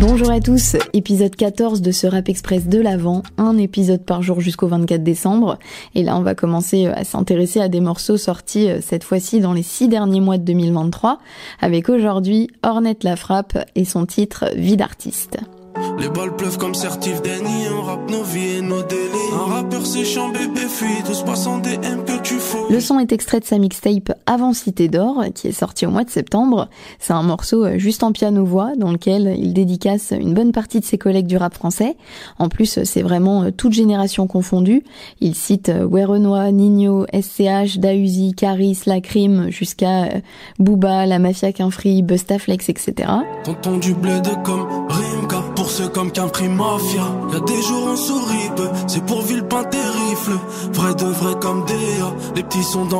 Bonjour à tous, épisode 14 de ce Rap Express de l'Avent, un épisode par jour jusqu'au 24 décembre. Et là, on va commencer à s'intéresser à des morceaux sortis euh, cette fois-ci dans les six derniers mois de 2023, avec aujourd'hui Ornette la frappe et son titre Vie d'artiste. Les balles pleuvent comme certif on rappe nos vies et rappeur séchant bébé fuit, que tu. Le son est extrait de sa mixtape Avant Cité d'Or, qui est sorti au mois de septembre. C'est un morceau euh, juste en piano-voix, dans lequel il dédicace une bonne partie de ses collègues du rap français. En plus, c'est vraiment euh, toute génération confondue. Il cite euh, Werenois, Nino, SCH, Dausi, Caris, La Crime, jusqu'à Booba, La Mafia Quinfree, Bustaflex, etc.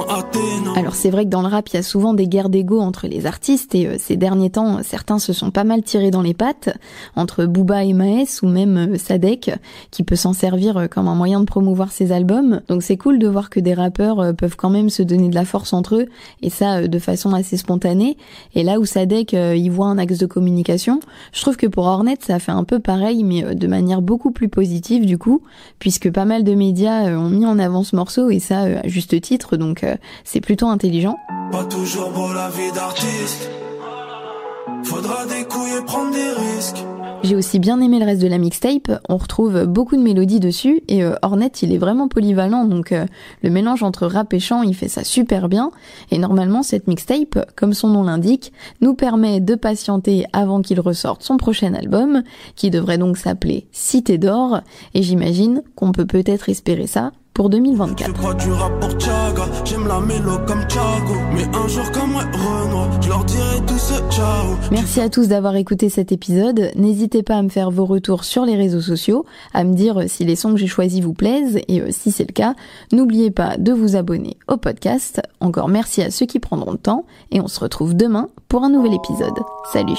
Athéna. Alors c'est vrai que dans le rap, il y a souvent des guerres d'ego entre les artistes et euh, ces derniers temps, certains se sont pas mal tirés dans les pattes entre Booba et Maes ou même euh, Sadek qui peut s'en servir euh, comme un moyen de promouvoir ses albums. Donc c'est cool de voir que des rappeurs euh, peuvent quand même se donner de la force entre eux et ça euh, de façon assez spontanée. Et là où Sadek euh, y voit un axe de communication, je trouve que pour Hornet ça fait un peu pareil mais euh, de manière beaucoup plus positive du coup puisque pas mal de médias euh, ont mis en avant ce morceau et ça euh, à juste titre donc euh, c'est plutôt intelligent. Pas toujours beau la vie d'artiste. Faudra des couilles et prendre des risques. J'ai aussi bien aimé le reste de la mixtape, on retrouve beaucoup de mélodies dessus. Et euh, Hornet il est vraiment polyvalent. Donc euh, le mélange entre rap et chant il fait ça super bien. Et normalement cette mixtape, comme son nom l'indique, nous permet de patienter avant qu'il ressorte son prochain album qui devrait donc s'appeler Cité d'or. Et j'imagine qu'on peut peut-être espérer ça pour Je 2024. crois du rap pour Tchaga, j'aime la mélo comme Thiago. Mais un jour comme moi, Renoir, je leur dirai tout ce ciao. Merci à tous d'avoir écouté cet épisode. N'hésitez pas à me faire vos retours sur les réseaux sociaux, à me dire si les sons que j'ai choisis vous plaisent et euh, si c'est le cas, n'oubliez pas de vous abonner au podcast. Encore merci à ceux qui prendront le temps et on se retrouve demain pour un nouvel épisode. Salut